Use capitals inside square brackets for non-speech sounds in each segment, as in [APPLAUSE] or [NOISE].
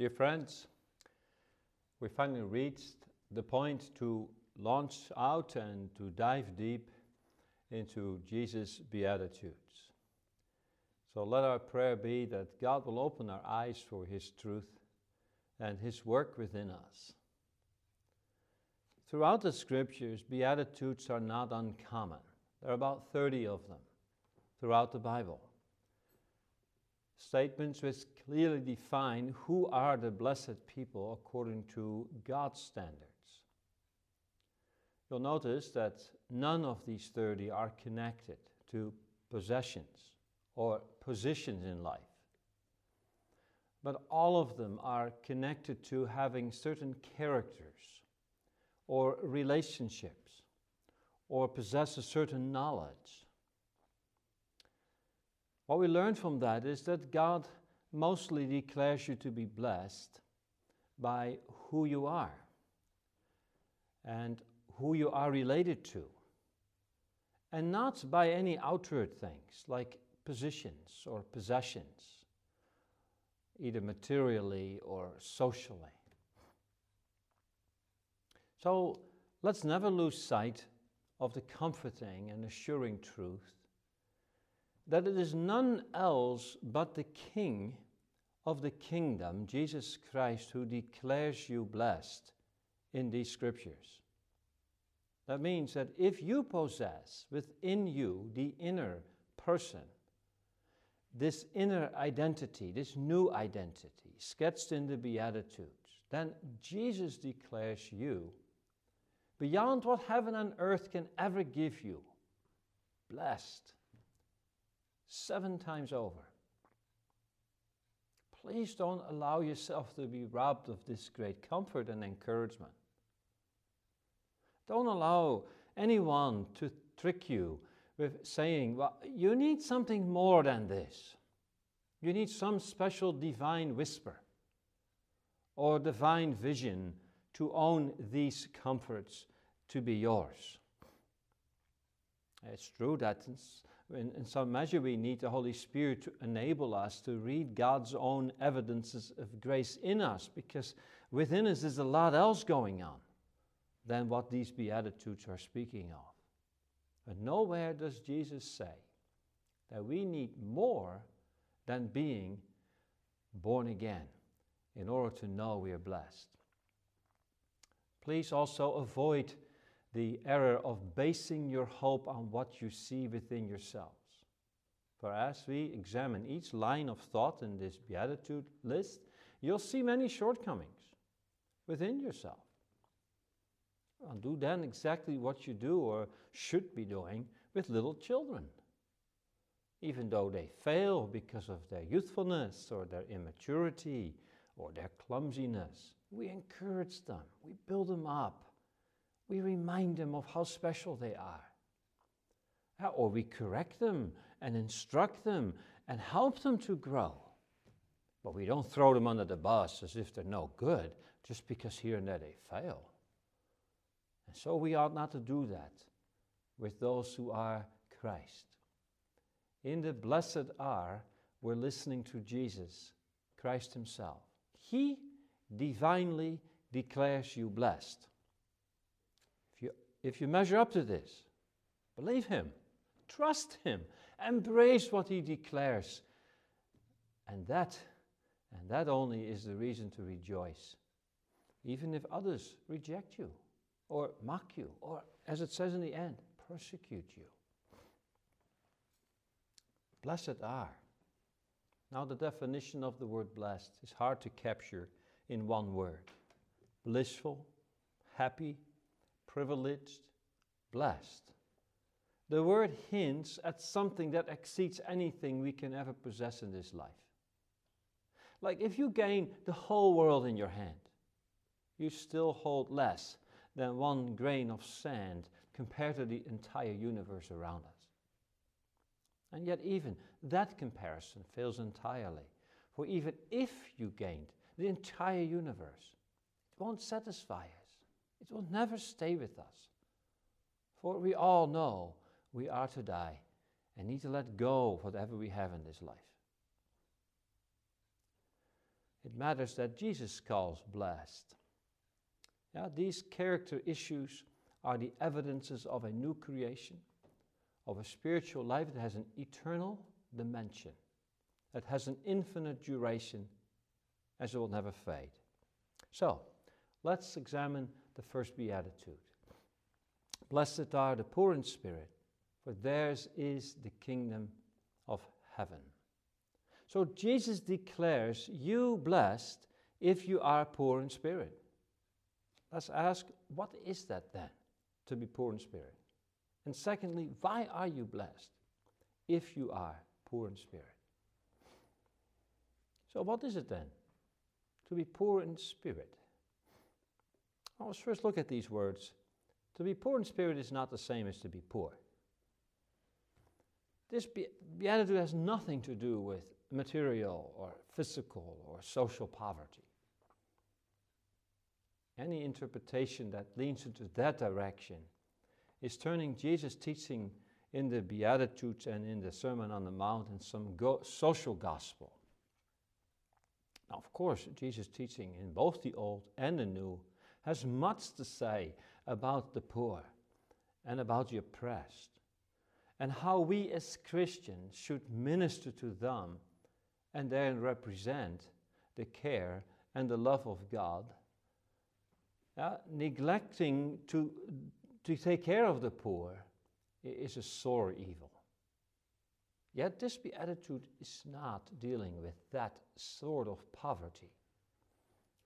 Dear friends, we finally reached the point to launch out and to dive deep into Jesus' Beatitudes. So let our prayer be that God will open our eyes for His truth and His work within us. Throughout the scriptures, Beatitudes are not uncommon. There are about 30 of them throughout the Bible statements which clearly define who are the blessed people according to God's standards. You'll notice that none of these 30 are connected to possessions or positions in life. But all of them are connected to having certain characters or relationships or possess a certain knowledge what we learn from that is that God mostly declares you to be blessed by who you are and who you are related to, and not by any outward things like positions or possessions, either materially or socially. So let's never lose sight of the comforting and assuring truth that it is none else but the King of the kingdom, Jesus Christ, who declares you blessed in these scriptures. That means that if you possess within you the inner person, this inner identity, this new identity, sketched in the Beatitudes, then Jesus declares you beyond what heaven and earth can ever give you, blessed seven times over. Please don't allow yourself to be robbed of this great comfort and encouragement. Don't allow anyone to trick you with saying, well, you need something more than this. You need some special divine whisper or divine vision to own these comforts to be yours. It's true that in, in some measure we need the Holy Spirit to enable us to read God's own evidences of grace in us because within us is a lot else going on than what these Beatitudes are speaking of. But nowhere does Jesus say that we need more than being born again in order to know we are blessed. Please also avoid the error of basing your hope on what you see within yourselves. For as we examine each line of thought in this beatitude list, you'll see many shortcomings within yourself. And do then exactly what you do or should be doing with little children. Even though they fail because of their youthfulness or their immaturity or their clumsiness, we encourage them, we build them up we remind them of how special they are. Uh, or we correct them and instruct them and help them to grow. But we don't throw them under the bus as if they're no good just because here and there they fail. And so we ought not to do that with those who are Christ. In the blessed are, we're listening to Jesus, Christ Himself. He divinely declares you blessed. If you, measure up to this, believe Him, trust Him, embrace what He declares. And that, and that only is the reason to rejoice. Even if others reject you, or mock you, or as it says in the end, persecute you. Blessed are. Now, the definition of the word blessed is hard to capture in one word blissful, happy, privileged, blessed. The word hints at something that exceeds anything we can ever possess in this life. Like if you gain the whole world in your hand, you still hold less than one grain of sand compared to the entire universe around us. And yet, even that comparison fails entirely. For even if you gained the entire universe, it won't satisfy us. It will never stay with us. For we all know we are to die and need to let go of whatever we have in this life. It matters that Jesus calls blessed. Yeah, these character issues are the evidences of a new creation, of a spiritual life that has an eternal dimension, that has an infinite duration, as it will never fade. So, let's examine the first beatitude. Blessed are the poor in spirit, for theirs is the kingdom of heaven. So Jesus declares you blessed if you are poor in spirit. Let's ask, what is that then, to be poor in spirit? And secondly, why are you blessed if you are poor in spirit? So, what is it then, to be poor in spirit? Well, let's first look at these words. To be poor in spirit is not the same as to be poor. This beatitude has nothing to do with material or physical or social poverty. Any interpretation that leans into that direction is turning Jesus' teaching in the Beatitudes and in the Sermon on the Mount in some go- social gospel. Now, of course, Jesus' teaching in both the Old and the New has much to say about the poor and about the oppressed, and how we as Christians should minister to them and then represent the care and the love of God. Uh, neglecting to, to take care of the poor is a sore evil. Yet this beatitude is not dealing with that sort of poverty.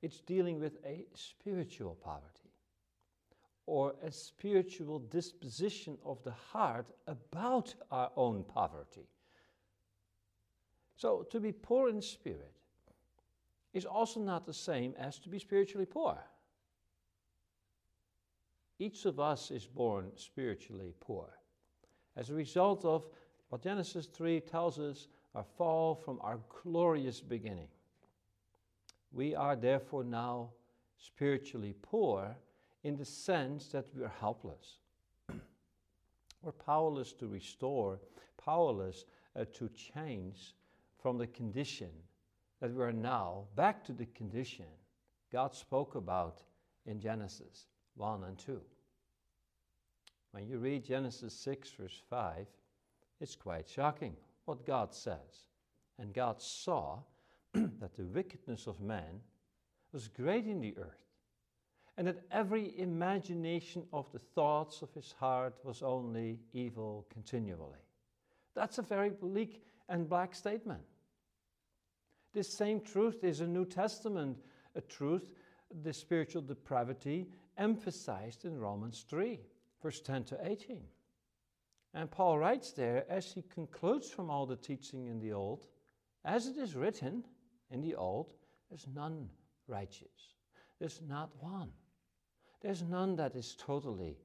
It's dealing with a spiritual poverty or a spiritual disposition of the heart about our own poverty. So, to be poor in spirit is also not the same as to be spiritually poor. Each of us is born spiritually poor as a result of what Genesis 3 tells us our fall from our glorious beginning. We are therefore now spiritually poor in the sense that we are helpless. [CLEARS THROAT] we're powerless to restore, powerless uh, to change from the condition that we are now back to the condition God spoke about in Genesis 1 and 2. When you read Genesis 6, verse 5, it's quite shocking what God says. And God saw [CLEARS THROAT] that the wickedness of man was great in the earth, and that every imagination of the thoughts of his heart was only evil continually. That's a very bleak and black statement. This same truth is a New Testament a truth, the spiritual depravity emphasized in Romans 3, verse 10 to 18. And Paul writes there, as he concludes from all the teaching in the Old, as it is written, in the old, there's none righteous. There's not one. There's none that is totally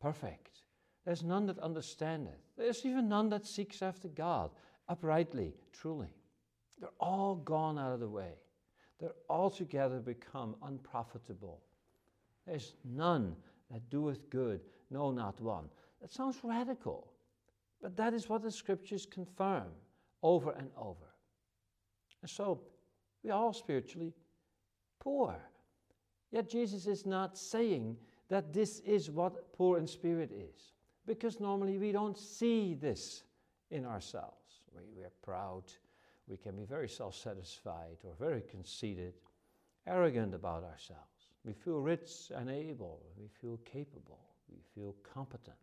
perfect. There's none that understandeth. There's even none that seeks after God uprightly, truly. They're all gone out of the way. They're altogether become unprofitable. There's none that doeth good, no, not one. That sounds radical, but that is what the scriptures confirm over and over. And so we are all spiritually poor. Yet Jesus is not saying that this is what poor in spirit is, because normally we don't see this in ourselves. We, we're proud, we can be very self satisfied or very conceited, arrogant about ourselves. We feel rich and able, we feel capable, we feel competent.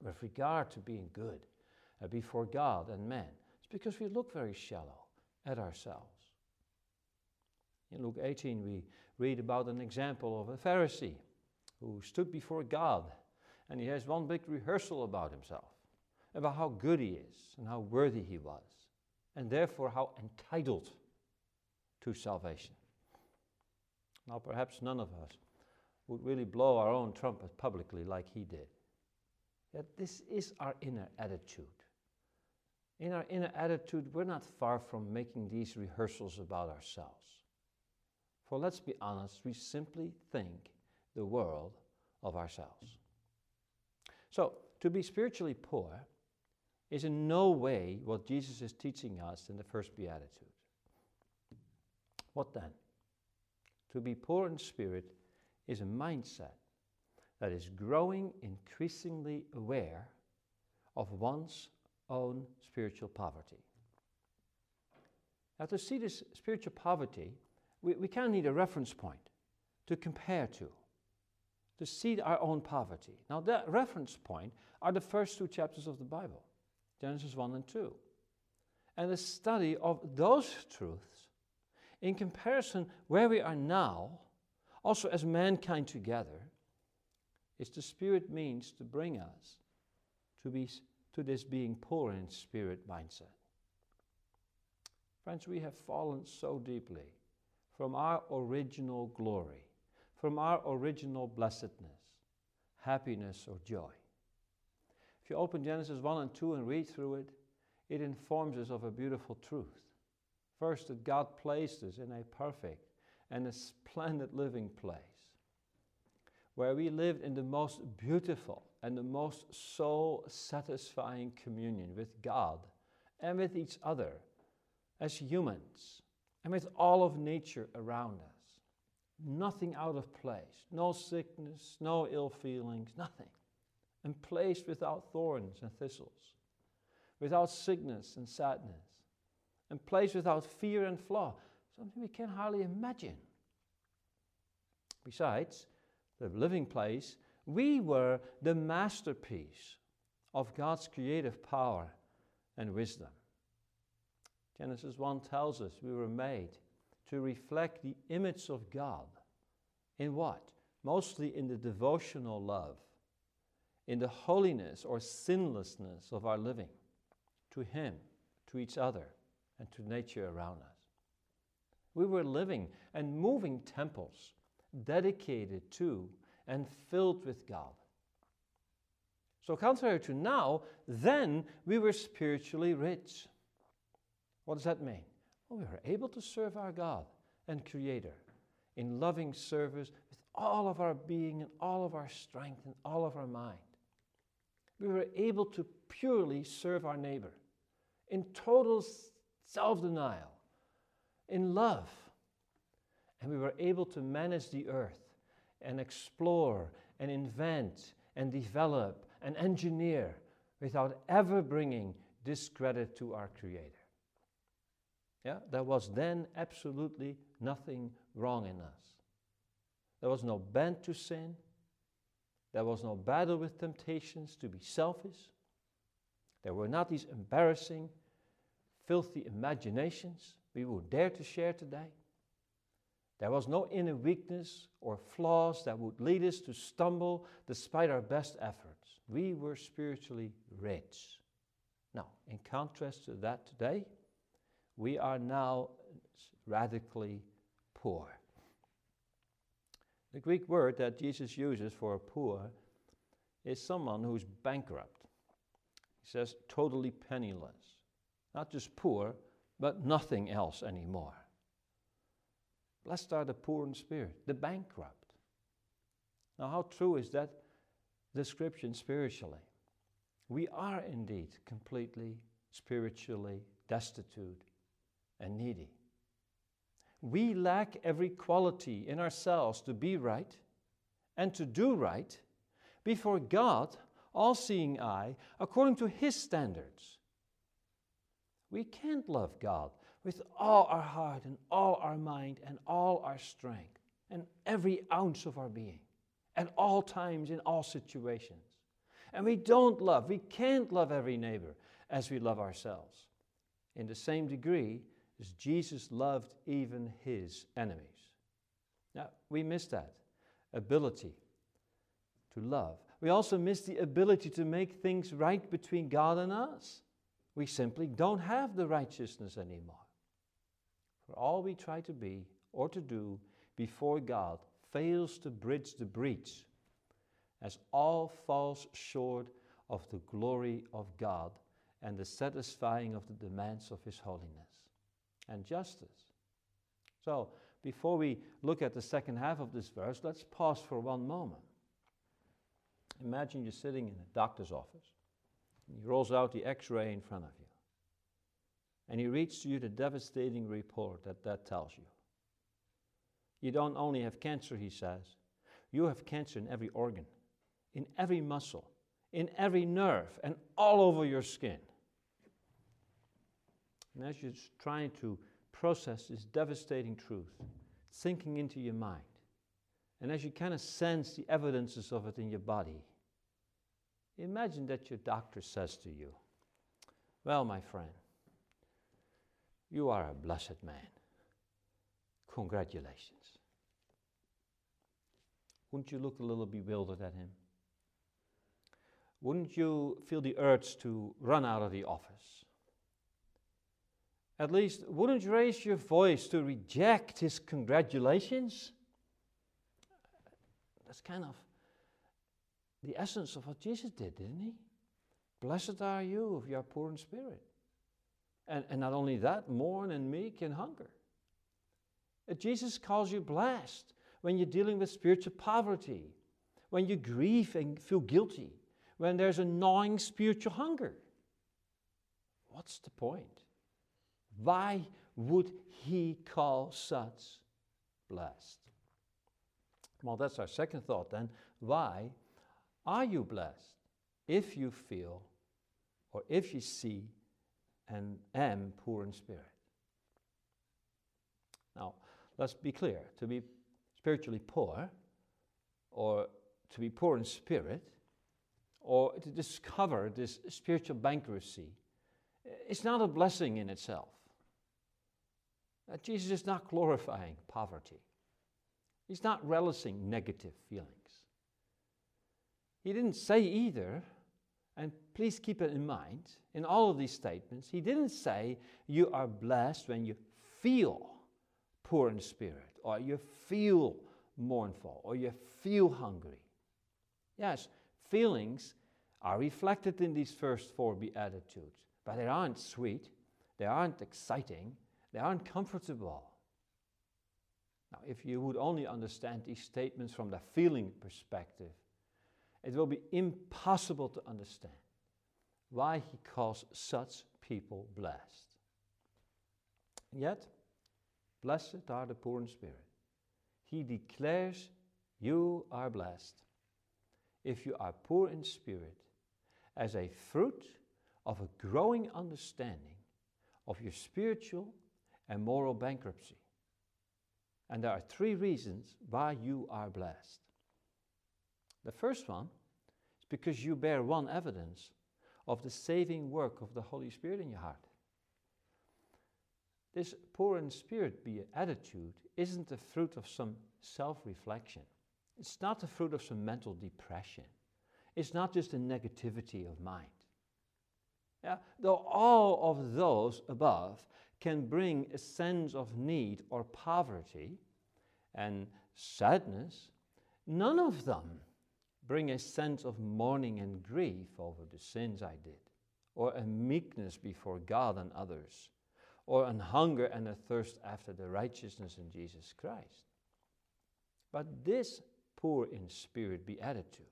With regard to being good before God and men, it's because we look very shallow at ourselves. In Luke 18, we read about an example of a Pharisee who stood before God and he has one big rehearsal about himself, about how good he is and how worthy he was, and therefore how entitled to salvation. Now, perhaps none of us would really blow our own trumpet publicly like he did. Yet, this is our inner attitude. In our inner attitude, we're not far from making these rehearsals about ourselves. For let's be honest, we simply think the world of ourselves. So, to be spiritually poor is in no way what Jesus is teaching us in the first beatitude. What then? To be poor in spirit is a mindset that is growing increasingly aware of one's own spiritual poverty. Now, to see this spiritual poverty, we, we kind of need a reference point to compare to, to see our own poverty. Now, that reference point are the first two chapters of the Bible Genesis 1 and 2. And the study of those truths in comparison where we are now, also as mankind together, is the Spirit means to bring us to, be, to this being poor in spirit mindset. Friends, we have fallen so deeply from our original glory, from our original blessedness, happiness, or joy. If you open Genesis 1 and 2 and read through it, it informs us of a beautiful truth. First, that God placed us in a perfect and a splendid living place where we lived in the most beautiful and the most soul satisfying communion with God and with each other as humans and with all of nature around us. Nothing out of place, no sickness, no ill feelings, nothing. And placed without thorns and thistles, without sickness and sadness, and placed without fear and flaw, something we can hardly imagine. Besides, the living place, we were the masterpiece of God's creative power and wisdom. Genesis 1 tells us we were made to reflect the image of God. In what? Mostly in the devotional love, in the holiness or sinlessness of our living to Him, to each other, and to nature around us. We were living and moving temples dedicated to and filled with God. So, contrary to now, then we were spiritually rich. What does that mean? Well, we were able to serve our God and Creator in loving service with all of our being and all of our strength and all of our mind. We were able to purely serve our neighbor in total self denial, in love. And we were able to manage the earth and explore and invent and develop and engineer without ever bringing discredit to our Creator. Yeah, there was then absolutely nothing wrong in us. There was no bent to sin. There was no battle with temptations to be selfish. There were not these embarrassing, filthy imaginations we would dare to share today. There was no inner weakness or flaws that would lead us to stumble despite our best efforts. We were spiritually rich. Now, in contrast to that today, we are now radically poor. The Greek word that Jesus uses for poor is someone who's bankrupt. He says totally penniless. Not just poor, but nothing else anymore. Blessed are the poor in spirit, the bankrupt. Now, how true is that description spiritually? We are indeed completely spiritually destitute and needy. We lack every quality in ourselves to be right and to do right before God, all seeing eye, according to His standards. We can't love God with all our heart and all our mind and all our strength and every ounce of our being at all times in all situations. And we don't love, we can't love every neighbor as we love ourselves. In the same degree, as Jesus loved even his enemies. Now, we miss that ability to love. We also miss the ability to make things right between God and us. We simply don't have the righteousness anymore. For all we try to be or to do before God fails to bridge the breach, as all falls short of the glory of God and the satisfying of the demands of His holiness and justice. So, before we look at the second half of this verse, let's pause for one moment. Imagine you're sitting in a doctor's office, and he rolls out the x ray in front of you, and he reads to you the devastating report that that tells you. You don't only have cancer, he says, you have cancer in every organ, in every muscle, in every nerve, and all over your skin. And as you're trying to process this devastating truth, sinking into your mind, and as you kind of sense the evidences of it in your body, imagine that your doctor says to you, Well, my friend, you are a blessed man. Congratulations. Wouldn't you look a little bewildered at him? Wouldn't you feel the urge to run out of the office? At least, wouldn't you raise your voice to reject his congratulations? That's kind of the essence of what Jesus did, didn't he? Blessed are you if you are poor in spirit. And, and not only that, mourn and meek and hunger. Jesus calls you blessed when you're dealing with spiritual poverty, when you grieve and feel guilty, when there's a gnawing spiritual hunger. What's the point? Why would he call such blessed? Well, that's our second thought then. Why are you blessed if you feel or if you see and am poor in spirit? Now, let's be clear to be spiritually poor or to be poor in spirit or to discover this spiritual bankruptcy, it's not a blessing in itself. Uh, Jesus is not glorifying poverty. He's not relishing negative feelings. He didn't say either, and please keep it in mind, in all of these statements, he didn't say you are blessed when you feel poor in spirit, or you feel mournful, or you feel hungry. Yes, feelings are reflected in these first four Beatitudes, but they aren't sweet, they aren't exciting, they aren't comfortable. Now, if you would only understand these statements from the feeling perspective, it will be impossible to understand why he calls such people blessed. Yet, blessed are the poor in spirit. He declares, You are blessed if you are poor in spirit, as a fruit of a growing understanding of your spiritual and moral bankruptcy. And there are three reasons why you are blessed. The first one is because you bear one evidence of the saving work of the Holy Spirit in your heart. This poor in spirit be attitude isn't the fruit of some self reflection. It's not the fruit of some mental depression. It's not just a negativity of mind. Yeah, though all of those above can bring a sense of need or poverty and sadness, none of them bring a sense of mourning and grief over the sins I did, or a meekness before God and others, or an hunger and a thirst after the righteousness in Jesus Christ. But this poor in spirit beatitude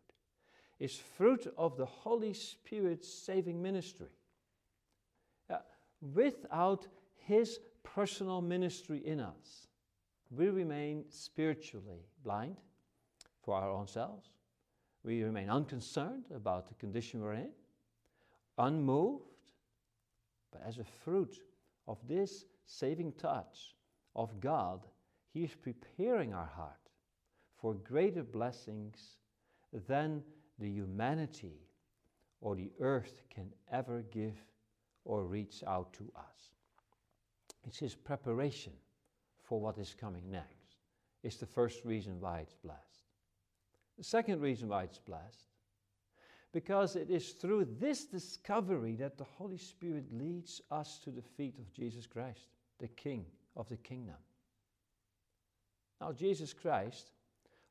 is fruit of the Holy Spirit's saving ministry. Uh, without His personal ministry in us, we remain spiritually blind for our own selves. We remain unconcerned about the condition we're in, unmoved. But as a fruit of this saving touch of God, He is preparing our heart for greater blessings than the humanity or the earth can ever give or reach out to us. It's His preparation for what is coming next. It's the first reason why it's blessed. The second reason why it's blessed, because it is through this discovery that the Holy Spirit leads us to the feet of Jesus Christ, the King of the kingdom. Now, Jesus Christ,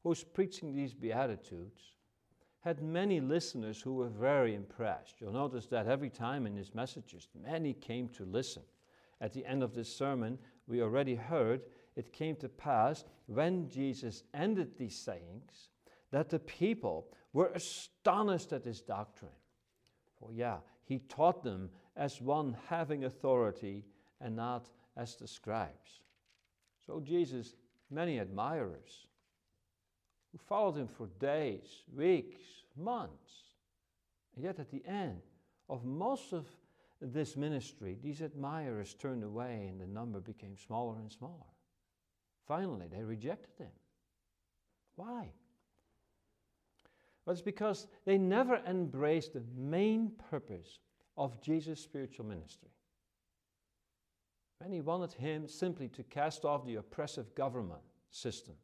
who's preaching these Beatitudes, had many listeners who were very impressed. You'll notice that every time in his messages, many came to listen. At the end of this sermon, we already heard it came to pass when Jesus ended these sayings that the people were astonished at his doctrine. For yeah, he taught them as one having authority and not as the scribes. So Jesus many admirers who followed him for days, weeks, months. And yet, at the end of most of this ministry, these admirers turned away and the number became smaller and smaller. Finally, they rejected him. Why? Well, it's because they never embraced the main purpose of Jesus' spiritual ministry. Many wanted him simply to cast off the oppressive government systems.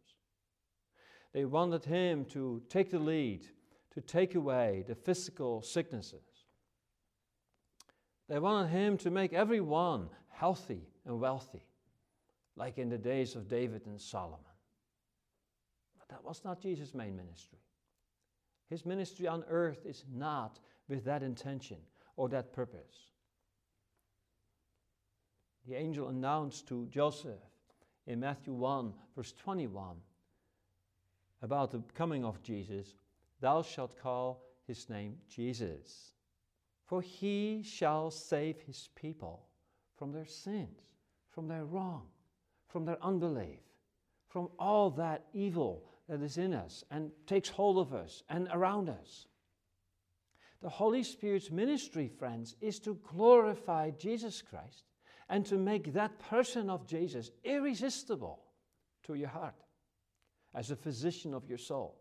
They wanted him to take the lead, to take away the physical sicknesses. They wanted him to make everyone healthy and wealthy, like in the days of David and Solomon. But that was not Jesus' main ministry. His ministry on earth is not with that intention or that purpose. The angel announced to Joseph in Matthew 1, verse 21, about the coming of Jesus Thou shalt call his name Jesus, for he shall save his people from their sins, from their wrong, from their unbelief, from all that evil that is in us and takes hold of us and around us. The Holy Spirit's ministry, friends, is to glorify Jesus Christ and to make that person of Jesus irresistible to your heart as a physician of your soul,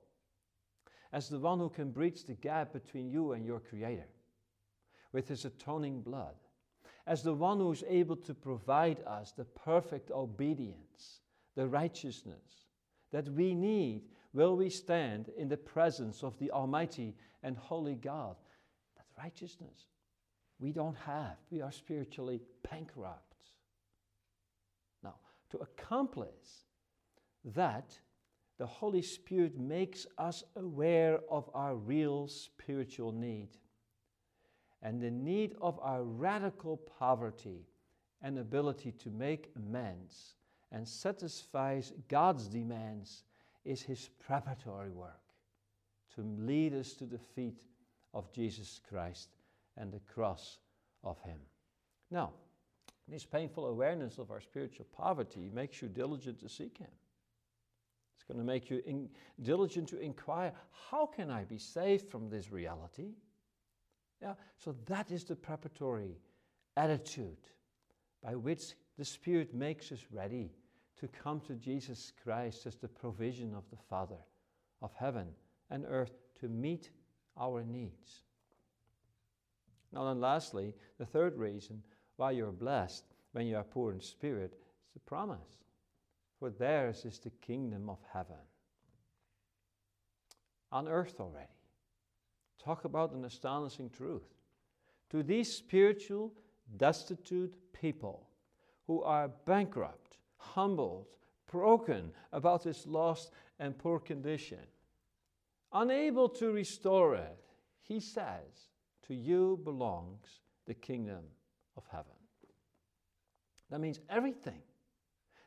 as the one who can bridge the gap between you and your Creator with His atoning blood, as the one who is able to provide us the perfect obedience, the righteousness that we need will we stand in the presence of the Almighty and Holy God. That righteousness we don't have. We are spiritually bankrupt. Now, to accomplish that, the Holy Spirit makes us aware of our real spiritual need and the need of our radical poverty and ability to make amends and satisfies God's demands is His preparatory work to lead us to the feet of Jesus Christ and the cross of Him. Now, this painful awareness of our spiritual poverty makes you diligent to seek Him. It's going to make you in, diligent to inquire how can I be saved from this reality? Yeah, so that is the preparatory attitude by which the Spirit makes us ready to come to Jesus Christ as the provision of the Father of heaven and earth to meet our needs. Now, and lastly, the third reason why you're blessed when you are poor in spirit is the promise. For theirs is the kingdom of heaven. On earth already. Talk about an astonishing truth. To these spiritual, destitute people who are bankrupt, humbled, broken about this lost and poor condition, unable to restore it, he says, To you belongs the kingdom of heaven. That means everything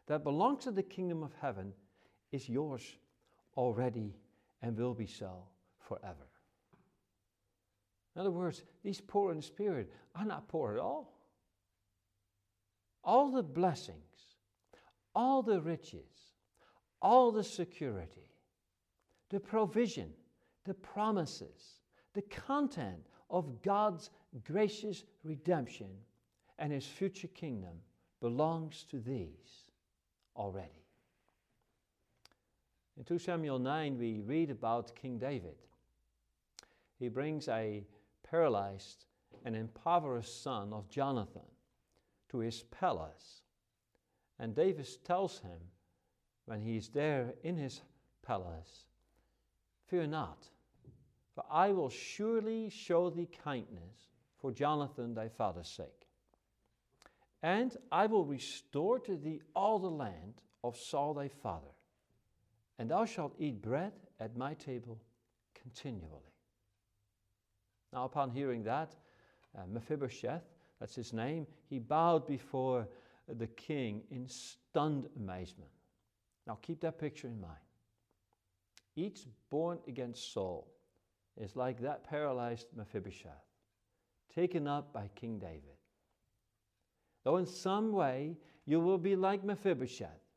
that belongs to the kingdom of heaven is yours already and will be so forever. In other words, these poor in spirit are not poor at all. All the blessings, all the riches, all the security, the provision, the promises, the content of God's gracious redemption and his future kingdom belongs to these already. In 2 Samuel 9, we read about King David. He brings a paralyzed and impoverished son of Jonathan to his palace. And David tells him when he is there in his palace, Fear not, for I will surely show thee kindness for Jonathan thy father's sake. And I will restore to thee all the land of Saul thy father, and thou shalt eat bread at my table continually. Now, upon hearing that, uh, Mephibosheth, that's his name, he bowed before the king in stunned amazement. Now, keep that picture in mind. Each born against Saul is like that paralyzed Mephibosheth, taken up by King David. Though in some way you will be like Mephibosheth,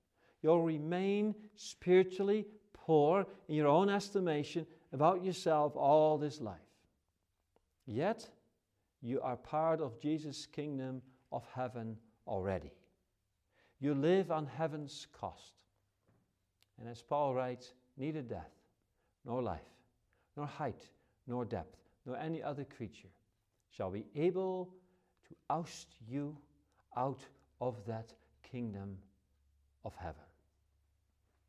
You'll remain spiritually poor in your own estimation about yourself all this life. Yet, you are part of Jesus' kingdom of heaven already. You live on heaven's cost. And as Paul writes, neither death, nor life, nor height, nor depth, nor any other creature shall be able to oust you out of that kingdom of heaven.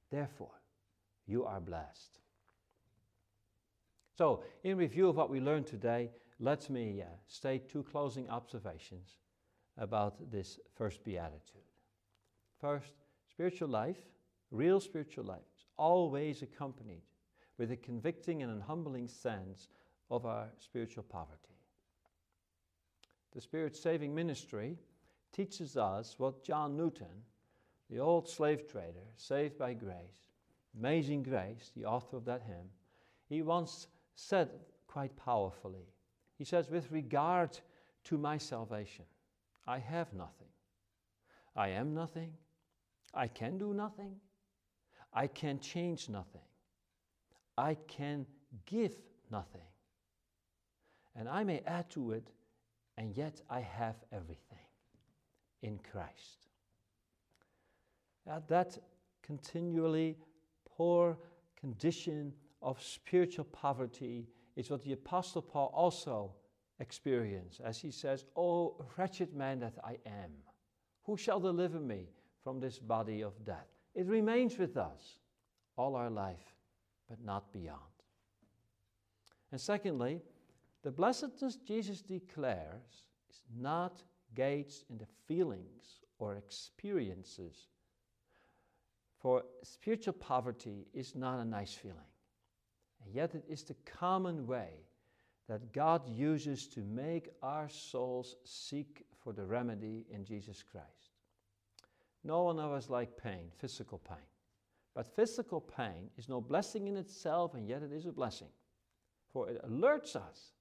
Therefore, you are blessed. So, in review of what we learned today, let me uh, state two closing observations about this first beatitude. First, spiritual life, real spiritual life, is always accompanied with a convicting and an humbling sense of our spiritual poverty. The Spirit saving ministry teaches us what John Newton, the old slave trader, saved by grace, amazing grace, the author of that hymn, he once said quite powerfully. He says, With regard to my salvation, I have nothing. I am nothing. I can do nothing. I can change nothing. I can give nothing. And I may add to it, and yet I have everything in Christ. At that continually poor condition of spiritual poverty is what the Apostle Paul also experienced as he says, Oh, wretched man that I am, who shall deliver me from this body of death? It remains with us all our life, but not beyond. And secondly, the blessedness Jesus declares is not gauged in the feelings or experiences. For spiritual poverty is not a nice feeling. And yet it is the common way that God uses to make our souls seek for the remedy in Jesus Christ. No one of us like pain, physical pain. But physical pain is no blessing in itself, and yet it is a blessing. For it alerts us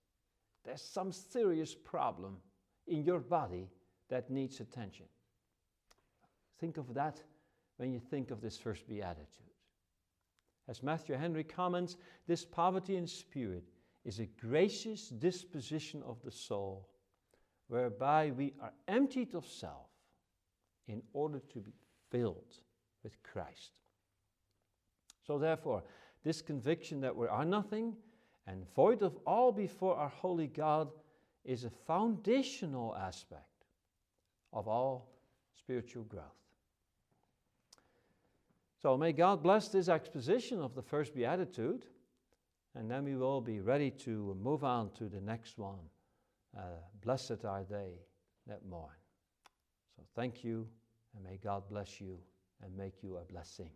there's some serious problem in your body that needs attention. Think of that when you think of this first beatitude. As Matthew Henry comments, this poverty in spirit is a gracious disposition of the soul whereby we are emptied of self in order to be filled with Christ. So, therefore, this conviction that we are nothing and void of all before our holy God is a foundational aspect of all spiritual growth. So may God bless this exposition of the first beatitude, and then we will be ready to move on to the next one. Uh, blessed are they that mourn. So thank you, and may God bless you and make you a blessing.